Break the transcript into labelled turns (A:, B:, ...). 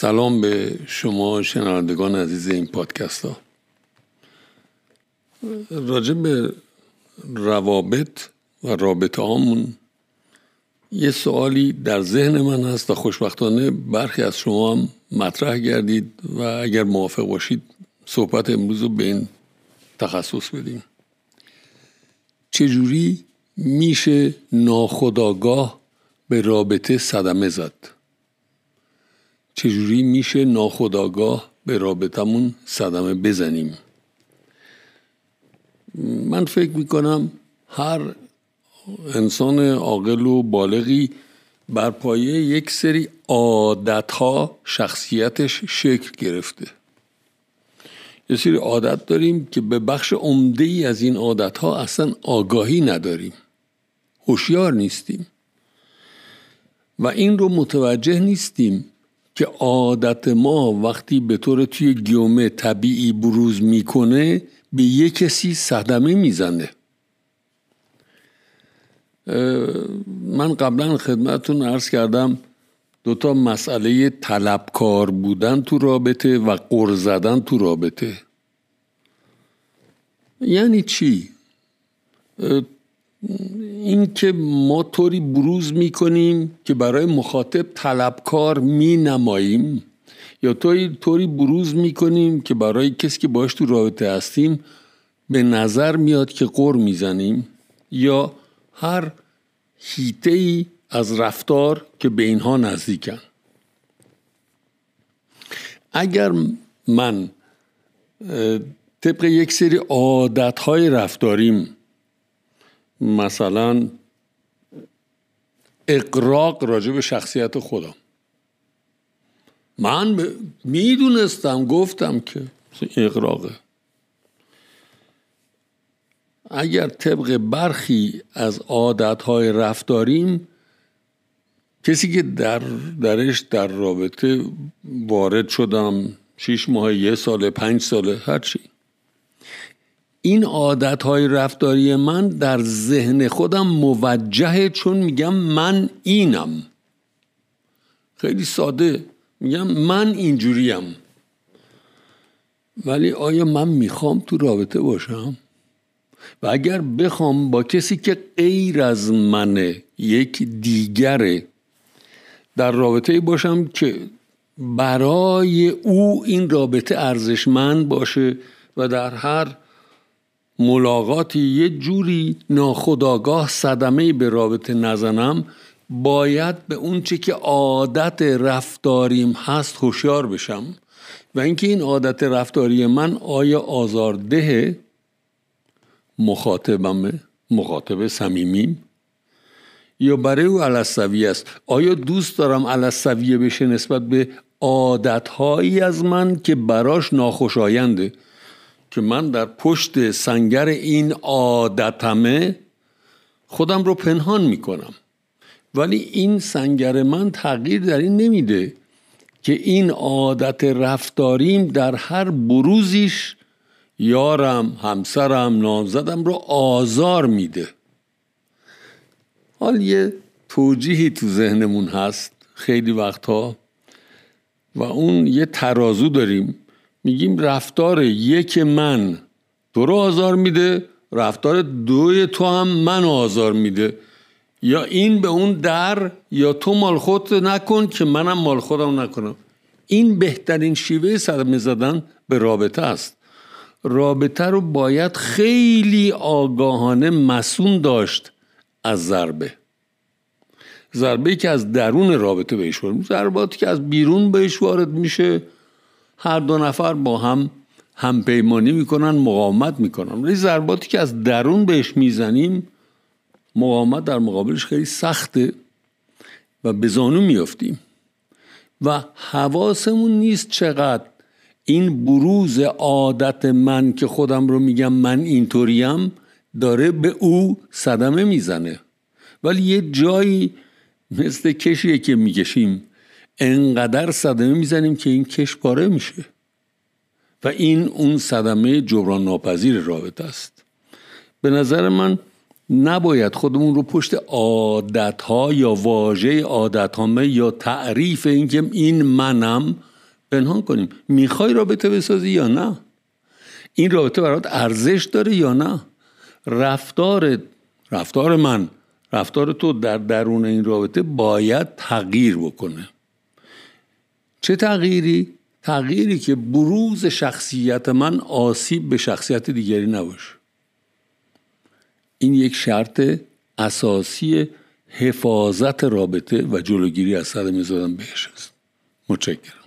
A: سلام به شما شنوندگان عزیز این پادکست ها. راجع به روابط و رابطه هامون یه سوالی در ذهن من هست و خوشبختانه برخی از شما هم مطرح گردید و اگر موافق باشید صحبت امروز رو به این تخصص بدیم. چجوری میشه ناخداگاه به رابطه صدمه زد؟ چجوری میشه ناخداگاه به رابطمون صدمه بزنیم؟ من فکر می‌کنم هر انسان عاقل و بالغی بر پایه یک سری عادت ها شخصیتش شکل گرفته. یه سری عادت داریم که به بخش عمده ای از این عادت ها اصلا آگاهی نداریم. هوشیار نیستیم. و این رو متوجه نیستیم که عادت ما وقتی به طور توی گیومه طبیعی بروز می‌کنه به یه کسی صدمه می‌زنه من قبلا خدمتون عرض کردم دوتا مسئله طلبکار بودن تو رابطه و قر زدن تو رابطه یعنی چی؟ این که ما طوری بروز می‌کنیم که برای مخاطب طلبکار می نماییم یا طوری بروز می‌کنیم که برای کسی که باش تو رابطه هستیم به نظر میاد که قر می‌زنیم. یا هر هیته ای از رفتار که به اینها نزدیکن. اگر من طبق یک سری عادت های رفتاریم مثلا اقراق راجع به شخصیت خودم. من می‌دونستم گفتم که اقراقه. اگر طبق برخی از عادتهای رفتاریم کسی که در درش در رابطه وارد شدم شیش ماه یه سال پنج ساله هرچی. این عادت های رفتاری من در ذهن خودم موجهه چون میگم من اینم. خیلی ساده. میگم من اینجوریم. ولی آیا من می‌خوام تو رابطه باشم؟ و اگر بخوام با کسی که غیر از منه یک دیگره در رابطه باشم که برای او این رابطه ارزشمند باشه و در هر ملاقاتی یه جوری ناخداگاه صدمه به رابطه نزنم باید به اونچه که عادت رفتاریم هست هوشیار بشم. و اینکه این عادت رفتاری من آیا آزارده مخاطبمه مخاطب صمیمیم یا برای او علصویه است؟ آیا دوست دارم علصویه بشه نسبت به عادتهایی از من که براش ناخوشاینده که من در پشت سنگر این عادتمه خودم رو پنهان می‌کنم. ولی این سنگر من تغییر در این نمیده که این عادت رفتاریم در هر بروزیش یارم همسرم نامزدم رو آزار میده. حال یه توجیهی تو ذهنمون هست خیلی وقتها و اون یه ترازو داریم. میگیم رفتار یک من تو رو آزار میده رفتار دوی تو هم من آزار میده. یا این به اون در یا تو مال خود نکن که منم مال خودم نکنم. این بهترین شیوه صدمه زدن به رابطه است. رابطه رو باید خیلی آگاهانه مسون داشت از ضربه. ضربه که از درون رابطه بهش وارد ضرباتی که از بیرون بهش وارد میشه. هر دو نفر با هم همپیمانی می‌کنن مقاومت می‌کنن. ولی ضرباتی که از درون بهش می‌زنیم مقاومت در مقابلش خیلی سخته و به زانو میافتیم. و حواسمون نیست چقدر این بروز عادت من که خودم رو میگم من اینطوریم داره به او صدمه می‌زنه. ولی یه جایی مثل کشیه که می‌کشیم. انقدر صدمه می‌زنیم که این کش پاره میشه. و این اون صدمه جبران ناپذیر رابطه است. به نظر من نباید خودمون رو پشت عادت ها یا واژه عادت یا تعریف اینکه این منم پنهان کنیم. می‌خوای رابطه بسازی یا نه؟ این رابطه برات ارزش داره یا نه؟ رفتار رفتار من رفتار تو در درون این رابطه باید تغییر بکنه. چه تغییری؟ تغییری که بروز شخصیت من آسیب به شخصیت دیگری نباشه. این یک شرط اساسی حفاظت رابطه و جلوگیری از صدمه زدن بهش است. متشکرم.